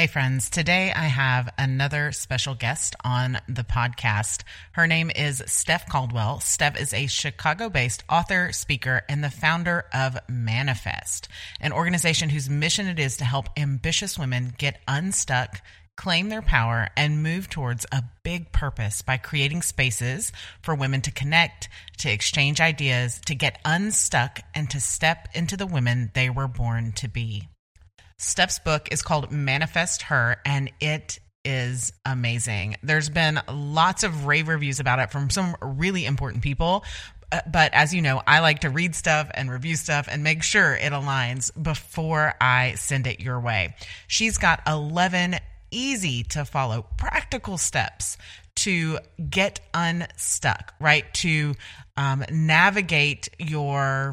Hey, friends. Today I have another special guest on the podcast. Her name is Steph Caldwell. Steph is a Chicago based author, speaker, and the founder of Manifest, an organization whose mission it is to help ambitious women get unstuck, claim their power, and move towards a big purpose by creating spaces for women to connect, to exchange ideas, to get unstuck, and to step into the women they were born to be. Steph's book is called Manifest Her, and it is amazing. There's been lots of rave reviews about it from some really important people. Uh, but as you know, I like to read stuff and review stuff and make sure it aligns before I send it your way. She's got 11 easy to follow practical steps to get unstuck, right? To um, navigate your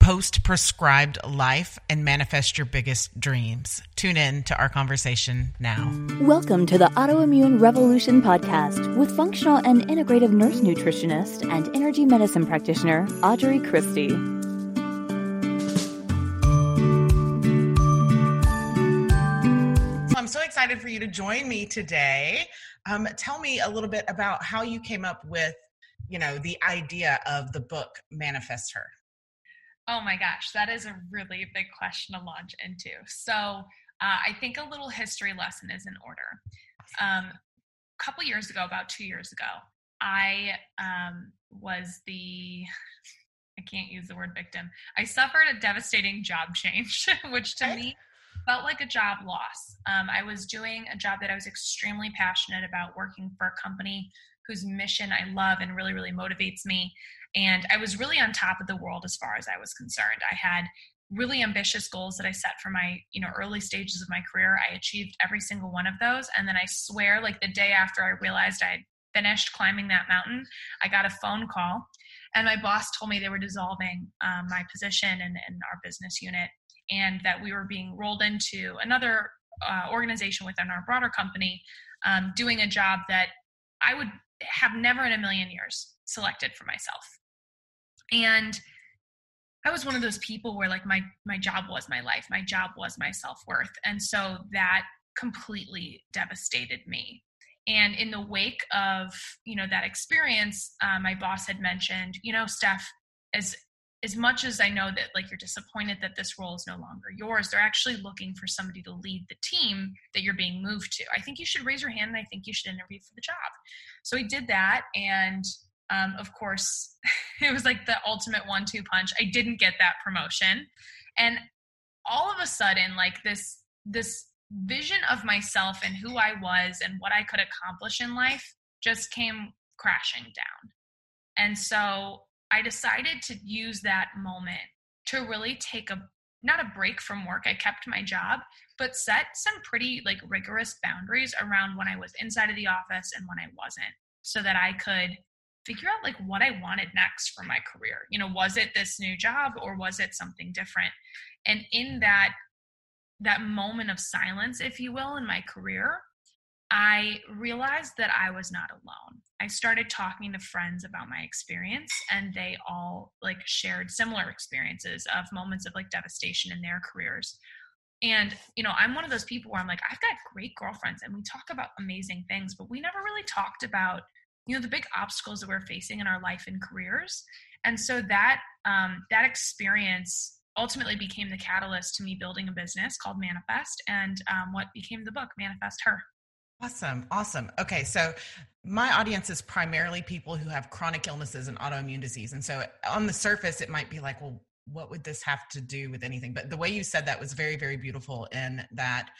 post prescribed life and manifest your biggest dreams. Tune in to our conversation now. Welcome to the Autoimmune Revolution podcast with functional and integrative nurse nutritionist and energy medicine practitioner Audrey Christie. I'm so excited for you to join me today. Um, tell me a little bit about how you came up with, you know, the idea of the book Manifest Her. Oh my gosh, that is a really big question to launch into. So uh, I think a little history lesson is in order. Um, a couple years ago, about two years ago, I um, was the I can't use the word victim. I suffered a devastating job change, which to me felt like a job loss. Um, I was doing a job that I was extremely passionate about, working for a company whose mission I love and really, really motivates me. And I was really on top of the world as far as I was concerned. I had really ambitious goals that I set for my, you know, early stages of my career. I achieved every single one of those. And then I swear, like the day after I realized I had finished climbing that mountain, I got a phone call and my boss told me they were dissolving um, my position in, in our business unit and that we were being rolled into another uh, organization within our broader company um, doing a job that I would have never in a million years selected for myself and i was one of those people where like my my job was my life my job was my self-worth. And so that completely devastated me. And in the wake of you know that experience uh, my boss had mentioned you know steph as as much as i know that like you're disappointed that this role is no longer yours they're actually looking for somebody to lead the team that you're being moved to. I think you should raise your hand and i think you should interview for the job. So he did that and um, of course, it was like the ultimate one two punch. I didn't get that promotion. And all of a sudden, like this, this vision of myself and who I was and what I could accomplish in life just came crashing down. And so I decided to use that moment to really take a not a break from work. I kept my job, but set some pretty like rigorous boundaries around when I was inside of the office and when I wasn't so that I could figure out like what I wanted next for my career. You know, was it this new job or was it something different? And in that that moment of silence, if you will, in my career, I realized that I was not alone. I started talking to friends about my experience and they all like shared similar experiences of moments of like devastation in their careers. And you know, I'm one of those people where I'm like I've got great girlfriends and we talk about amazing things, but we never really talked about you know the big obstacles that we're facing in our life and careers. And so that um, that experience ultimately became the catalyst to me building a business called manifest and um, what became the book manifest her. Awesome awesome. Okay so my audience is primarily people who have chronic illnesses and autoimmune disease. And so on the surface it might be like well what would this have to do with anything? But the way you said that was very very beautiful in that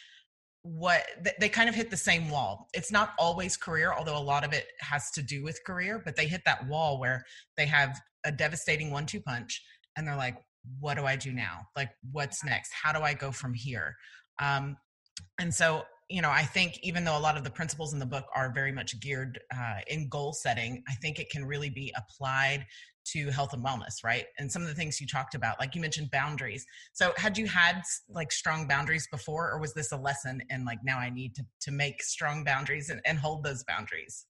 what they kind of hit the same wall. It's not always career, although a lot of it has to do with career, but they hit that wall where they have a devastating one two punch and they're like, what do I do now? Like, what's next? How do I go from here? Um, and so, you know, I think even though a lot of the principles in the book are very much geared uh, in goal setting, I think it can really be applied to health and wellness, right? And some of the things you talked about, like you mentioned boundaries. So had you had like strong boundaries before, or was this a lesson and like now I need to to make strong boundaries and, and hold those boundaries?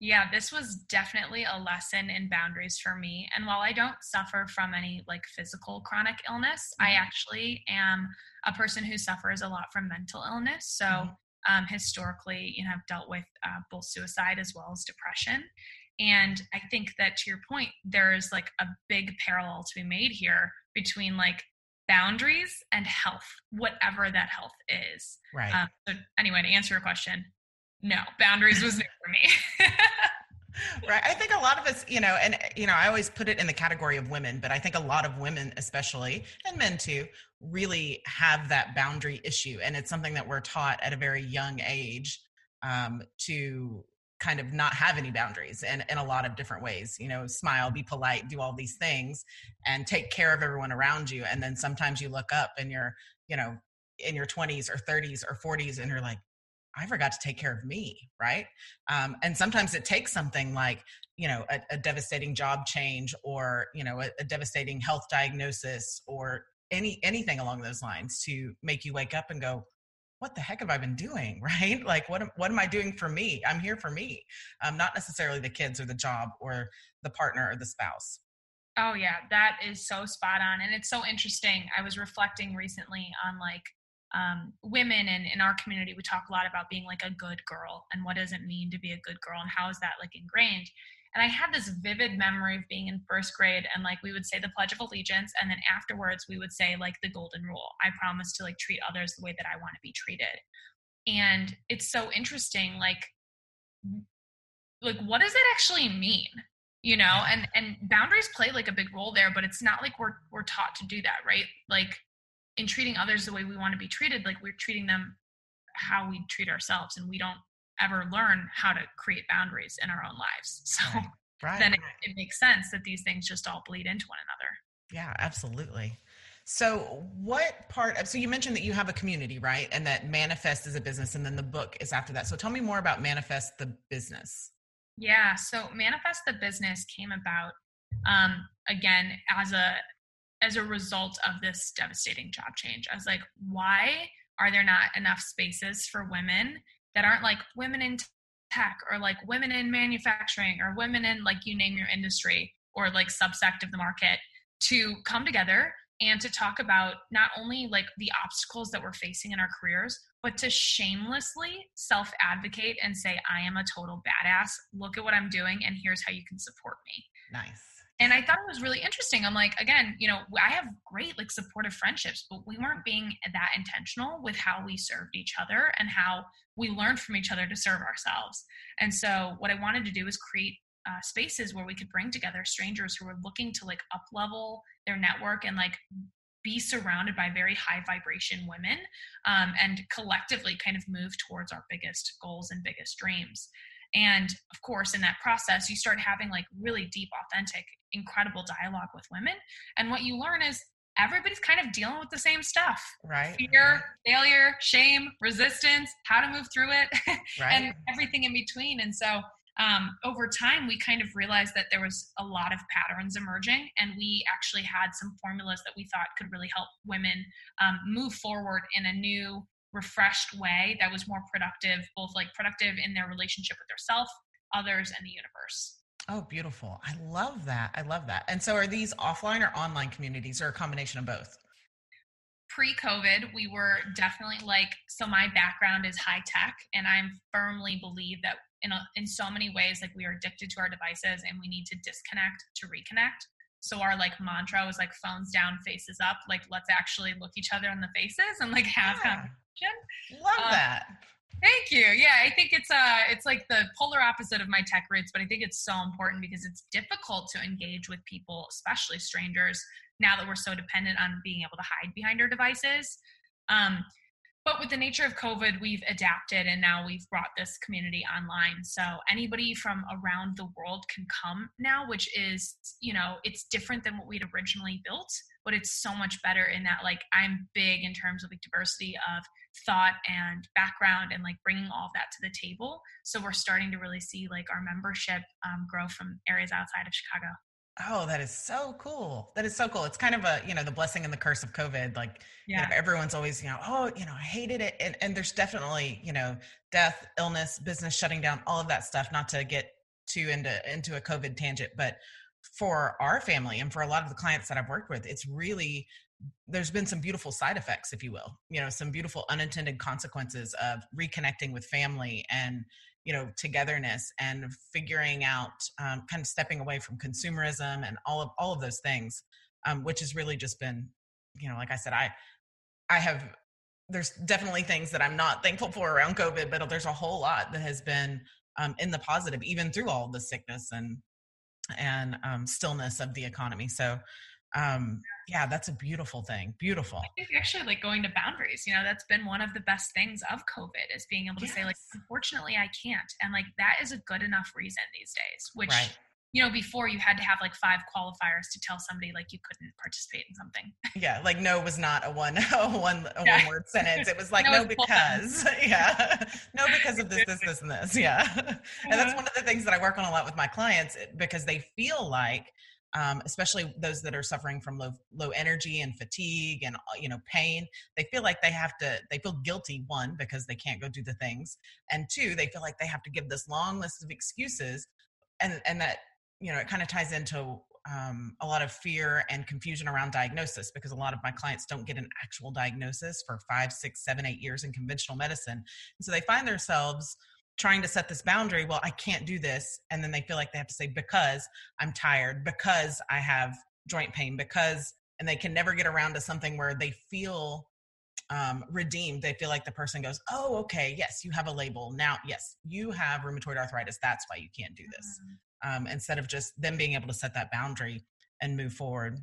Yeah, this was definitely a lesson in boundaries for me. And while I don't suffer from any like physical chronic illness, mm-hmm. I actually am a person who suffers a lot from mental illness. So, mm-hmm. um, historically, you know, I've dealt with uh, both suicide as well as depression. And I think that to your point, there's like a big parallel to be made here between like boundaries and health, whatever that health is. Right. Um, so, anyway, to answer your question, no, boundaries was new for me. right. I think a lot of us, you know, and, you know, I always put it in the category of women, but I think a lot of women, especially, and men too, really have that boundary issue. And it's something that we're taught at a very young age um, to kind of not have any boundaries and in a lot of different ways you know smile be polite do all these things and take care of everyone around you and then sometimes you look up and you're you know in your 20s or 30s or 40s and you're like I forgot to take care of me, right? Um, and sometimes it takes something like, you know, a, a devastating job change or, you know, a, a, devastating health diagnosis or any anything along those lines to make you wake up and go, what the heck have I been doing, right? Like, what am, what am I doing for me? I'm here for me, um, not necessarily the kids or the job or the partner or the spouse. Oh yeah, that is so spot on, and it's so interesting. I was reflecting recently on like um, women and in our community we talk a lot about being like a good girl and what does it mean to be a good girl and how is that like ingrained and i had this vivid memory of being in first grade and like we would say the pledge of allegiance and then afterwards we would say like the golden rule. I promise to like treat others the way that i want to be treated. And it's so interesting like like what does it actually mean? You know and and boundaries play like a big role there but it's not like we're we're taught to do that right? Like in treating others the way we want to be treated, like we're treating them how we treat ourselves, and we don't ever learn how to create boundaries in our own lives. So right. Right. then it, it makes sense that these things just all bleed into one another. Yeah, absolutely. So, what part of so you mentioned that you have a community, right? And that Manifest is a business, and then the book is after that. So, tell me more about Manifest the business. Yeah, so Manifest the business came about um, again as a as a result of this devastating job change. I was like, why are there not enough spaces for women that aren't like women in tech or like women in manufacturing or women in like you name your industry or like subsect of the market to come together and to talk about not only like the obstacles that we're facing in our careers but to shamelessly self advocate and say i am a total badass. Look at what i'm doing and here's how you can support me. Nice. And I thought it was really interesting. I'm like, again, you know, I have great like supportive friendships, but we weren't being that intentional with how we served each other and how we learned from each other to serve ourselves. And so, what I wanted to do was create uh, spaces where we could bring together strangers who were looking to like up level their network and like be surrounded by very high vibration women um, and collectively kind of move towards our biggest goals and biggest dreams. And of course, in that process, you start having like really deep, authentic, incredible dialogue with women. And what you learn is everybody's kind of dealing with the same stuff right fear right. failure shame resistance how to move through it right. and everything in between and so um, over time we kind of realized that there was a lot of patterns emerging and we actually had some formulas that we thought could really help women um, move forward in a new refreshed way that was more productive, both like productive in their relationship with their self, others, and the universe. Oh, beautiful. I love that. I love that. And so are these offline or online communities or a combination of both? Pre COVID, we were definitely like, so my background is high tech, and I firmly believe that in, a, in so many ways, like we are addicted to our devices and we need to disconnect to reconnect. So our like mantra was like phones down, faces up. Like let's actually look each other in the faces and like have yeah. Love uh, that. Thank you. Yeah, I think it's uh it's like the polar opposite of my tech roots, but I think it's so important because it's difficult to engage with people, especially strangers, now that we're so dependent on being able to hide behind our devices. Um, but with the nature of COVID, we've adapted and now we've brought this community online. So anybody from around the world can come now, which is, you know, it's different than what we'd originally built, but it's so much better in that, like, I'm big in terms of like diversity of thought and background and like bringing all of that to the table. So we're starting to really see like our membership um, grow from areas outside of Chicago. Oh, that is so cool. That is so cool. It's kind of a, you know, the blessing and the curse of COVID. Like, yeah. you know, everyone's always, you know, oh, you know, I hated it. And, and there's definitely, you know, death, illness, business shutting down, all of that stuff, not to get too into into a COVID tangent, but for our family and for a lot of the clients that I've worked with, it's really there's been some beautiful side effects, if you will, you know, some beautiful unintended consequences of reconnecting with family and you know togetherness and figuring out um, kind of stepping away from consumerism and all of all of those things, um, which has really just been, you know, like I said, I I have there's definitely things that I'm not thankful for around COVID, but there's a whole lot that has been um, in the positive, even through all the sickness and and um, stillness of the economy. So, um, yeah, that's a beautiful thing. Beautiful. I think actually, like going to boundaries, you know, that's been one of the best things of COVID is being able to yes. say, like, unfortunately, I can't, and like that is a good enough reason these days, which. Right you know, before you had to have like five qualifiers to tell somebody like you couldn't participate in something. Yeah, like no was not a one a one a yeah. one word sentence. It was like no, no because yeah, no because of this this this and this yeah, and that's uh-huh. one of the things that I work on a lot with my clients because they feel like. Um, especially those that are suffering from low low energy and fatigue and uh, you know pain they feel like they have to they feel guilty one because they can't go do the things and two they feel like they have to give this long list of excuses and and that you know, it kind of ties into um, a lot of fear and confusion around diagnosis because a lot of my clients don't get an actual diagnosis for five, six, seven, eight years in conventional medicine. And so they find themselves trying to set this boundary. Well, I can't do this. And then they feel like they have to say, because I'm tired, because I have joint pain, because, and they can never get around to something where they feel um, redeemed. They feel like the person goes, Oh, okay, yes, you have a label. Now, yes, you have rheumatoid arthritis. That's why you can't do this. Mm-hmm um, instead of just them being able to set that boundary and move forward.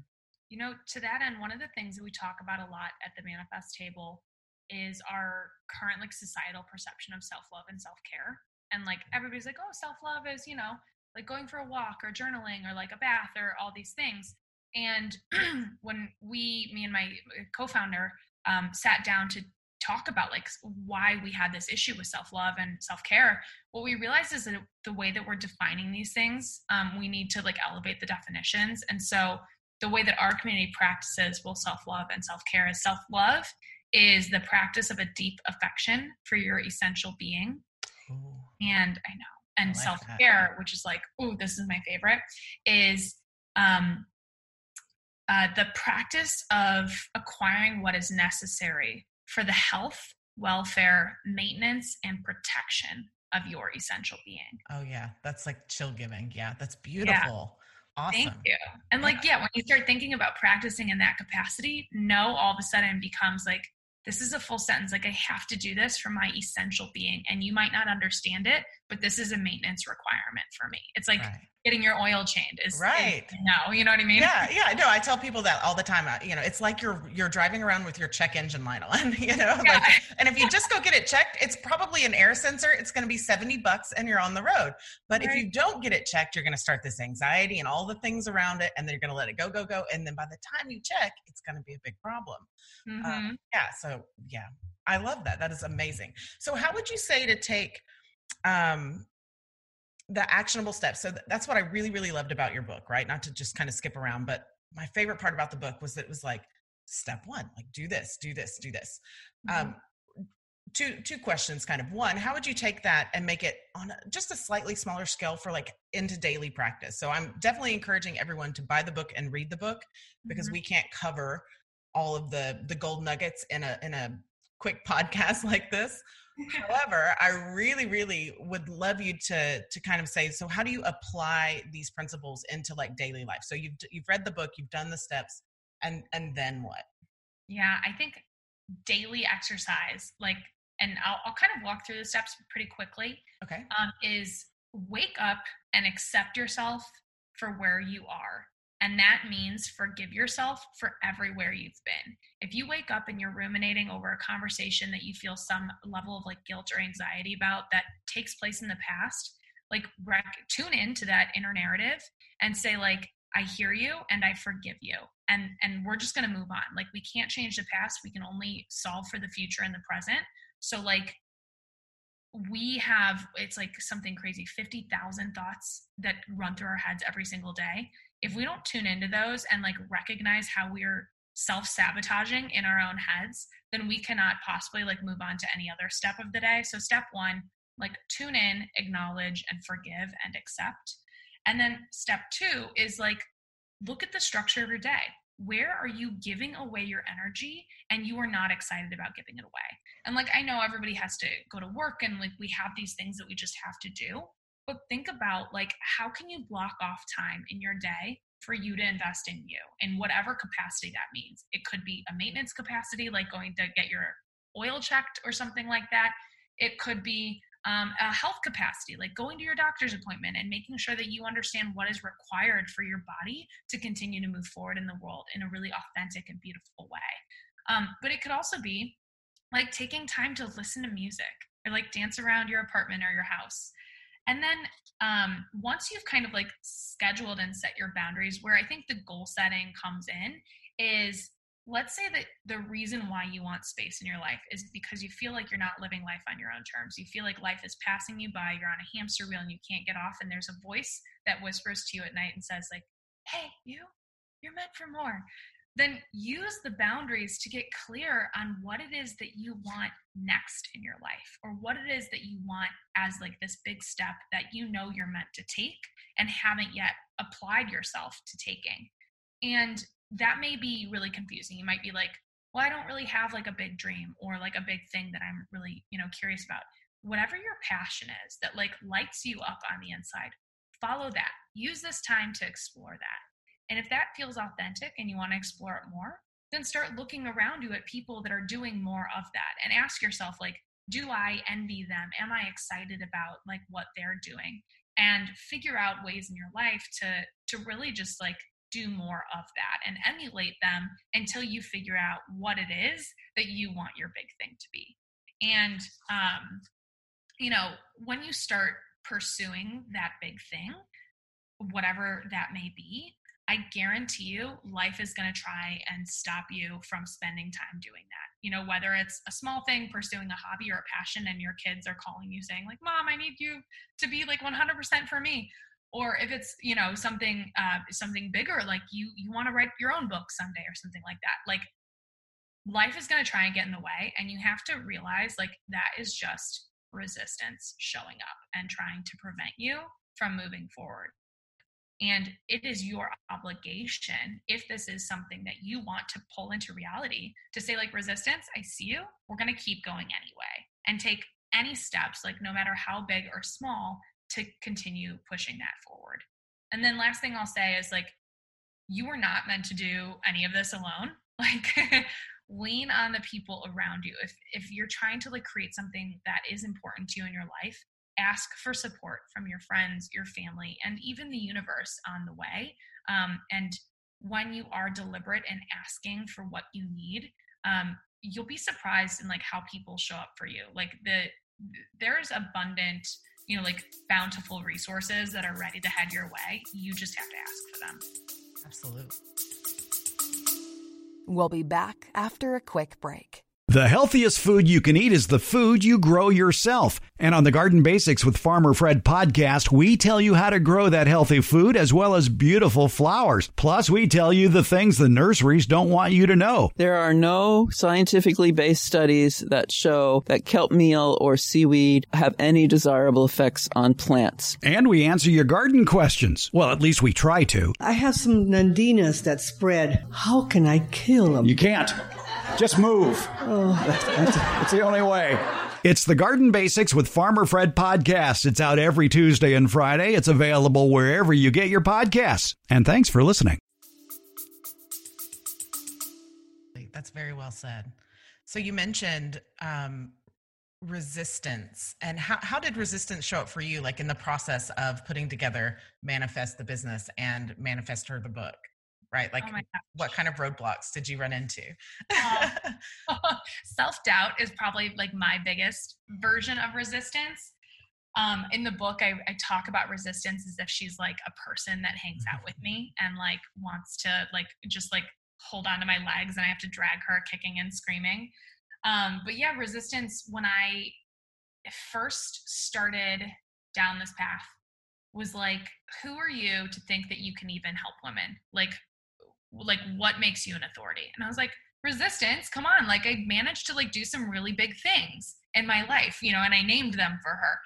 You know, to that end, one of the things that we talk about a lot at the manifest table is our current like societal perception of self-love and self-care. And like everybody's like, oh, self-love is, you know, like going for a walk or journaling or like a bath or all these things. And when we, me and my uh, co-founder, um, sat down to talk about like why we had this issue with self-love and self-care what we realized is that the way that we're defining these things um, we need to like elevate the definitions and so the way that our community practices both self-love and self-care is self-love is the practice of a deep affection for your essential being Ooh. and i know and like self-care which is like oh this is my favorite is um, uh, the practice of acquiring what is necessary for the health, welfare, maintenance, and protection of your essential being. Oh, yeah. That's like chill giving. Yeah. That's beautiful. Yeah. Awesome. Thank you. And like, yeah, when you start thinking about practicing in that capacity, no all of a sudden becomes like, this is a full sentence. Like, I have to do this for my essential being. And you might not understand it, but this is a maintenance requirement for me. It's like, right getting your oil changed is right is no you know what i mean yeah yeah no i tell people that all the time uh, you know it's like you're you're driving around with your check engine light on you know yeah. like, and if you just go get it checked it's probably an air sensor it's going to be 70 bucks and you're on the road but right. if you don't get it checked you're going to start this anxiety and all the things around it and then you're going to let it go go go and then by the time you check it's going to be a big problem um, mm-hmm. um, yeah so yeah i love that that is amazing so how would you say to take um the actionable steps. So that's what I really, really loved about your book, right? Not to just kind of skip around, but my favorite part about the book was that it was like step one, like do this, do this, do this. Mm-hmm. Um, two two questions, kind of. One, how would you take that and make it on a, just a slightly smaller scale for like into daily practice? So I'm definitely encouraging everyone to buy the book and read the book because mm-hmm. we can't cover all of the the gold nuggets in a in a quick podcast like this However, I really, really would love you to to kind of say, so how do you apply these principles into like daily life? So you've you've read the book, you've done the steps, and and then what? Yeah, I think daily exercise, like, and I'll I'll kind of walk through the steps pretty quickly. Okay. Um, is wake up and accept yourself for where you are. And that means forgive yourself for everywhere you've been. If you wake up and you're ruminating over a conversation that you feel some level of like guilt or anxiety about that takes place in the past, like rec- tune into that inner narrative and say like I hear you and I forgive you. And and we're just going to move on. Like we can't change the past, we can only solve for the future and the present. So like we have it's like something crazy 50,000 thoughts that run through our heads every single day if we don't tune into those and like recognize how we're self-sabotaging in our own heads then we cannot possibly like move on to any other step of the day so step one Like tune in, acknowledge, and forgive and accept. And then step two is like look at the structure of your day. Where are you giving away your energy and you are not excited about giving it away? And like I know everybody has to go to work and like we have these things that we just have to do. But think about like how can you block off time in your day for you to invest in you in whatever capacity that means. It could be a maintenance capacity, like going to get your oil checked or something like that. It could be um, a health capacity, like going to your doctor's appointment and making sure that you understand what is required for your body to continue to move forward in the world in a really authentic and beautiful way. Um, but it could also be like taking time to listen to music or like dance around your apartment or your house. And then um, once you've kind of like scheduled and set your boundaries, where I think the goal setting comes in is let's say that the reason why you want space in your life is because you feel like you're not living life on your own terms. You feel like life is passing you by, you're on a hamster wheel and you can't get off, and there's a voice that whispers to you at night and says, like, hey, you, you're meant for more. Then use the boundaries to get clear on what it is that you want next in your life or what it is that you want as like this big step that you know you're meant to take and haven't yet applied yourself to taking. And that may be really confusing. You might be like, well, I don't really have like a big dream or like a big thing that I'm really, you know, curious about. Whatever your passion is that like lights you up on the inside, follow that. Use this time to explore that. And if that feels authentic and you want to explore it more, then start looking around you at people that are doing more of that and ask yourself like, do I envy them? Am I excited about like what they're doing? And figure out ways in your life to to really just like do more of that and emulate them until you figure out what it is that you want your big thing to be. And, um, you know, when you start pursuing that big thing, whatever that may be, I guarantee you life is going to try and stop you from spending time doing that. You know, whether it's a small thing, pursuing a hobby or a passion, and your kids are calling you saying, like, Mom, I need you to be like 100% for me. Or if it's you know something uh, something bigger like you you want to write your own book someday or something like that. Like life is going to try and get in the way and you have to realize like that is just resistance showing up and trying to prevent you from moving forward and it is your obligation if this is something that you want to pull into reality to say like resistance i see you we're going to keep going anyway and take any steps like no matter how big or small to continue pushing that forward. And then last thing I'll say is like you are not meant to do any of this alone. Like lean on the people around you. If if you're trying to like create something that is important to you in your life, ask for support from your friends, your family, and even the universe on the way. Um, and when you are deliberate in asking for what you need, um, you'll be surprised in like how people show up for you. Like the there's abundant you know, like bountiful resources that are ready to head your way. You just have to ask for them. Absolutely. We'll be back after a quick break. The healthiest food you can eat is the food you grow yourself. And on the Garden Basics with Farmer Fred podcast, we tell you how to grow that healthy food as well as beautiful flowers. Plus, we tell you the things the nurseries don't want you to know. There are no scientifically based studies that show that kelp meal or seaweed have any desirable effects on plants. And we answer your garden questions. Well, at least we try to. I have some nandinas that spread. How can I kill them? You can't. Just move. Oh. That's, that's the only way. It's the Garden Basics with Farmer Fred podcast. It's out every Tuesday and Friday. It's available wherever you get your podcasts. And thanks for listening. That's very well said. So you mentioned um, resistance and how, how did resistance show up for you like in the process of putting together manifest the business and manifest her the book right? Like, oh what kind of roadblocks did you run into? um, Self doubt is probably like my biggest version of resistance. Um, in the book, I, I talk about resistance as if she's like a person that hangs out with me and like wants to like just like hold on to my legs, and I have to drag her kicking and screaming. Um, but yeah, resistance when I first started down this path was like, who are you to think that you can even help women? Like, like what makes you an authority and i was like resistance, come on, like I managed to like do some really big things in my life, you know, and I named them for her.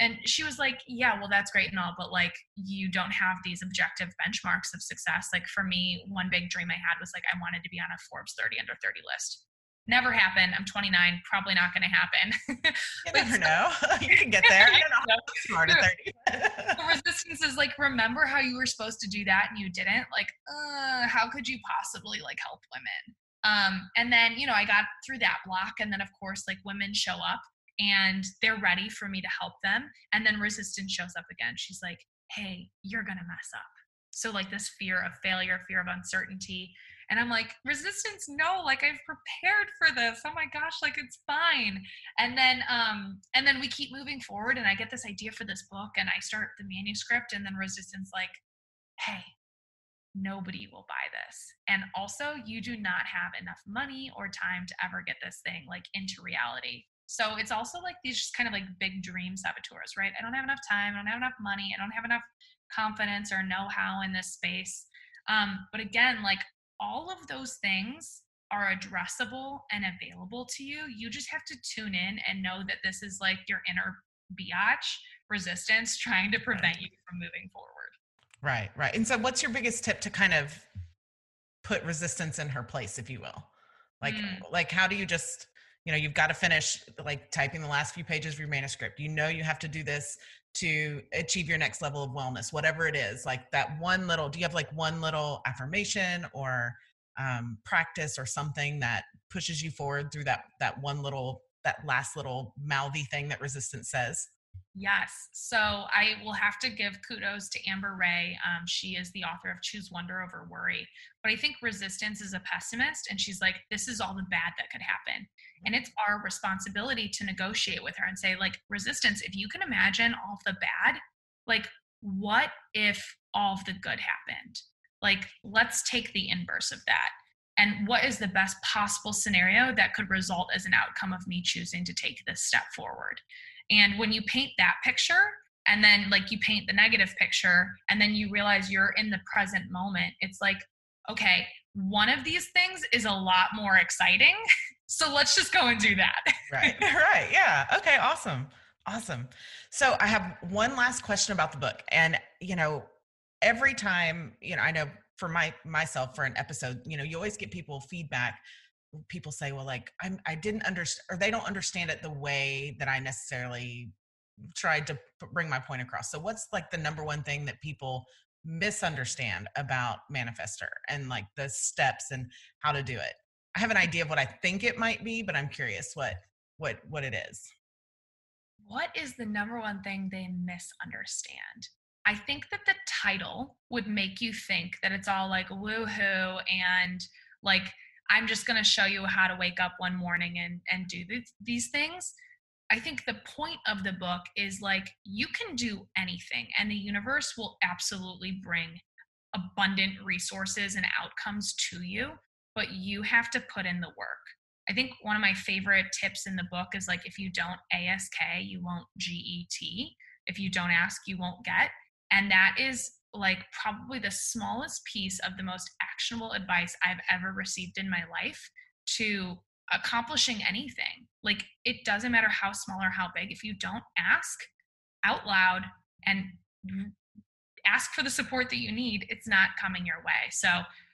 And she was like, Yeah, well, that's great and all, but like, you don't have these objective benchmarks of success. Like, for me, one big dream I had was like, I wanted to be on a Forbes 30 under 30 list. Never happened. I'm 29, probably not going to happen. you never know. you can get there. I don't know smart at 30. resistance is like, remember how you were supposed to do that and you didn't? Like, uh, how could you possibly like help women? Um, and then, you know, I got through that block. And then, of course, like women show up and they're ready for me to help them. And then resistance shows up again. She's like, hey, you're going to mess up. So, like, this fear of failure, fear of uncertainty. And I'm like, resistance, no, like I've prepared for this. Oh my gosh, like it's fine. And then um, and then we keep moving forward and I get this idea for this book and I start the manuscript and then resistance like, hey, nobody will buy this. And also you do not have enough money or time to ever get this thing like into reality. So it's also like these just kind of like big dream saboteurs, right? I don't have enough time, I don't have enough money, I don't have enough confidence or know-how in this space. Um, but again, like all of those things are addressable and available to you. You just have to tune in and know that this is like your inner biatch resistance trying to prevent you from moving forward. Right, right. And so, what's your biggest tip to kind of put resistance in her place, if you will? Like, mm. like how do you just you know you've got to finish like typing the last few pages of your manuscript you know you have to do this to achieve your next level of wellness whatever it is like that one little do you have like one little affirmation or um, practice or something that pushes you forward through that that one little that last little mouthy thing that resistance says Yes. So I will have to give kudos to Amber Rae. Um, she is the author of Choose Wonder Over Worry. But I think resistance is a pessimist, and she's like, this is all the bad that could happen. And it's our responsibility to negotiate with her and say, like, resistance, if you can imagine all the bad, like, what if all the good happened? Like, let's take the inverse of that. And what is the best possible scenario that could result as an outcome of me choosing to take this step forward? And when you paint that picture, and then like you paint the negative picture, and then you realize you're in the present moment, it's like, okay, one of these things is a lot more exciting. So let's just go and do that. right. Right. Yeah. Okay. Awesome. Awesome. So I have one last question about the book. And, you know, every time, you know, I know for my myself for an episode, you know, you always get people feedback people say, well, like I'm, I didn't understand, or they don't understand it the way that I necessarily tried to bring my point across. So, what's like the number one thing that people misunderstand about Manifest Her and like the steps and how to do it? I have an mm. idea of what I think it might be, but I'm curious what what what it is. What is the number one thing they misunderstand? I think that the title would make you think that it's all like woohoo and like I'm just going to show you how to wake up one morning and and do th- these things. I think the point of the book is like you can do anything and the universe will absolutely bring abundant resources and outcomes to you, but you have to put in the work. I think one of my favorite tips in the book is like if you don't ASK, you won't GET. If you don't ask, you won't get. And that is like probably the smallest piece of the most actionable advice I've ever received in my life to accomplishing anything. Like it doesn't matter how small or how big, if you don't ask out loud and ask for the support that you need, it's not coming your way. So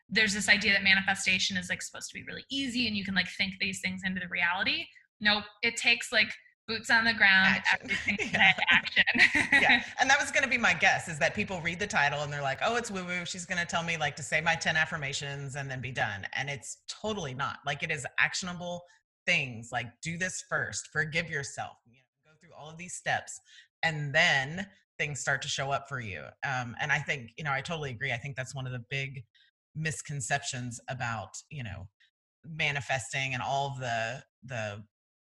there's this idea that manifestation is like supposed to be really easy and you can like think these things into the reality. Nope, it takes like boots on the ground, action. yeah. action. yeah, and that was going to be my guess is that people read the title and they're like, "Oh, it's woo woo." She's going to tell me like to say my ten affirmations and then be done, and it's totally not. Like it is actionable things. Like do this first, forgive yourself. You know, go through all of these steps, and then things start to show up for you. Um, and I think you know, I totally agree. I think that's one of the big misconceptions about you know manifesting and all of the the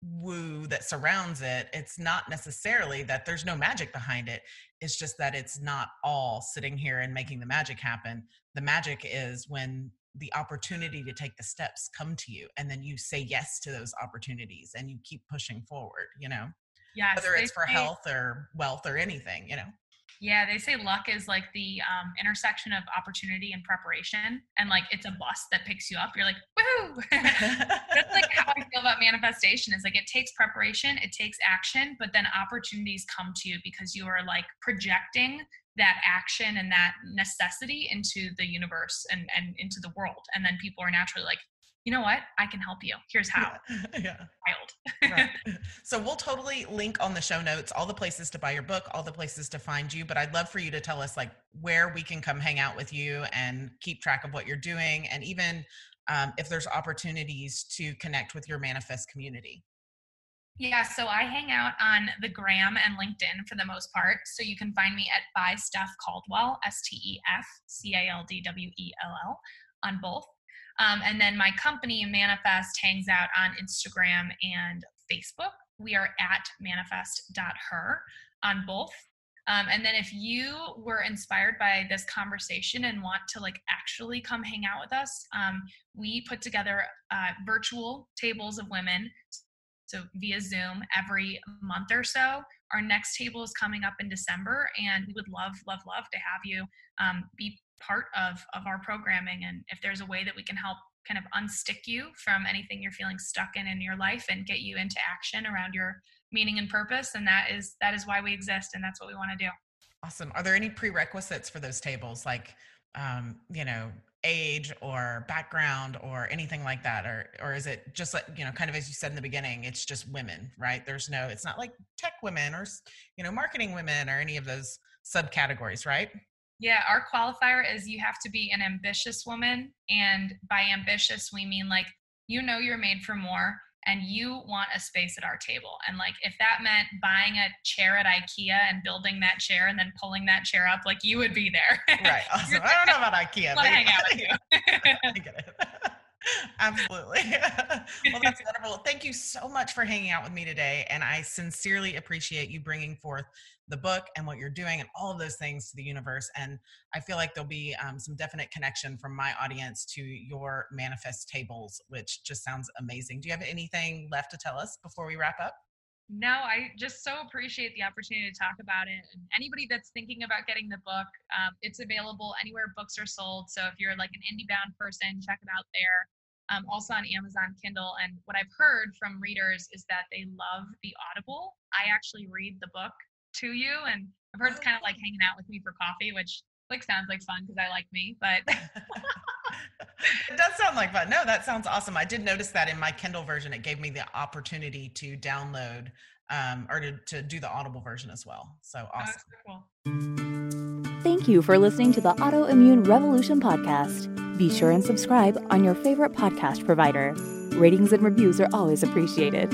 woo that surrounds it it's not necessarily that there's no magic behind it it's just that it's not all sitting here and making the magic happen. The magic is when the opportunity to take the steps come to you and then you say yes to those opportunities and you keep pushing forward you know? Yes whether it's for say, health or wealth or anything you know Yeah, they say luck is like the um, intersection of opportunity and preparation, and like it's a bus that picks you up. You're like, woohoo! That's like how I feel about manifestation. Is like it takes preparation, it takes action, but then opportunities come to you because you are like projecting that action and that necessity into the universe and and into the world, and then people are naturally like, you know what? I can help you. Here's how. Yeah. Wild. right. So we'll totally link on the show notes all the places to buy your book, all the places to find you. But I'd love for you to tell us like where we can come hang out with you and keep track of what you're doing, and even um, if there's opportunities to connect with your manifest community. Yeah, so I hang out on the gram and LinkedIn for the most part. So you can find me at by Steph Caldwell, S T E F C A L D W E L L, on both. Um, and then my company, Manifest, hangs out on Instagram and Facebook. We are at manifest.her on both. Um, and then if you were inspired by this conversation and want to like actually come hang out with us, um, we put together uh, virtual tables of women. So via Zoom every month or so. Our next table is coming up in December, and we would love, love, love to have you um, be part of of our programming. And if there's a way that we can help kind of unstick you from anything you're feeling stuck in in your life and get you into action around your meaning and purpose and that is that is why we exist and that's what we want to do. Awesome. Are there any prerequisites for those tables? Like um, you know age or background or anything like that or or is it just like you know kind of as you said in the beginning it's just women right there's no it's not like tech women or you know marketing women or any of those subcategories right yeah, our qualifier is you have to be an ambitious woman. And by ambitious, we mean like you know you're made for more and you want a space at our table. And like if that meant buying a chair at IKEA and building that chair and then pulling that chair up, like you would be there. Right. Awesome. I don't know about IKEA. but hang out with you. I get it. Absolutely. well, that's wonderful. Thank you so much for hanging out with me today. And I sincerely appreciate you bringing forth the book and what you're doing and all of those things to the universe. And I feel like there'll be um, some definite connection from my audience to your manifest tables, which just sounds amazing. Do you have anything left to tell us before we wrap up? No, I just so appreciate the opportunity to talk about it. And anybody that's thinking about getting the book, um, it's available anywhere books are sold. So if you're like an IndieBound person, check it out there. Um, also on Amazon Kindle. And what I've heard from readers is that they love the Audible. I actually read the book to you, and I've heard it's kind of like hanging out with me for coffee, which like sounds like fun because I like me, but it does sound like fun. No, that sounds awesome. I did notice that in my Kindle version, it gave me the opportunity to download um, or to, to do the Audible version as well. So oh, awesome. Oh, cool. Thank you for listening to the Autoimmune Revolution podcast. Be sure and subscribe on your favorite podcast provider. Ratings and reviews are always appreciated.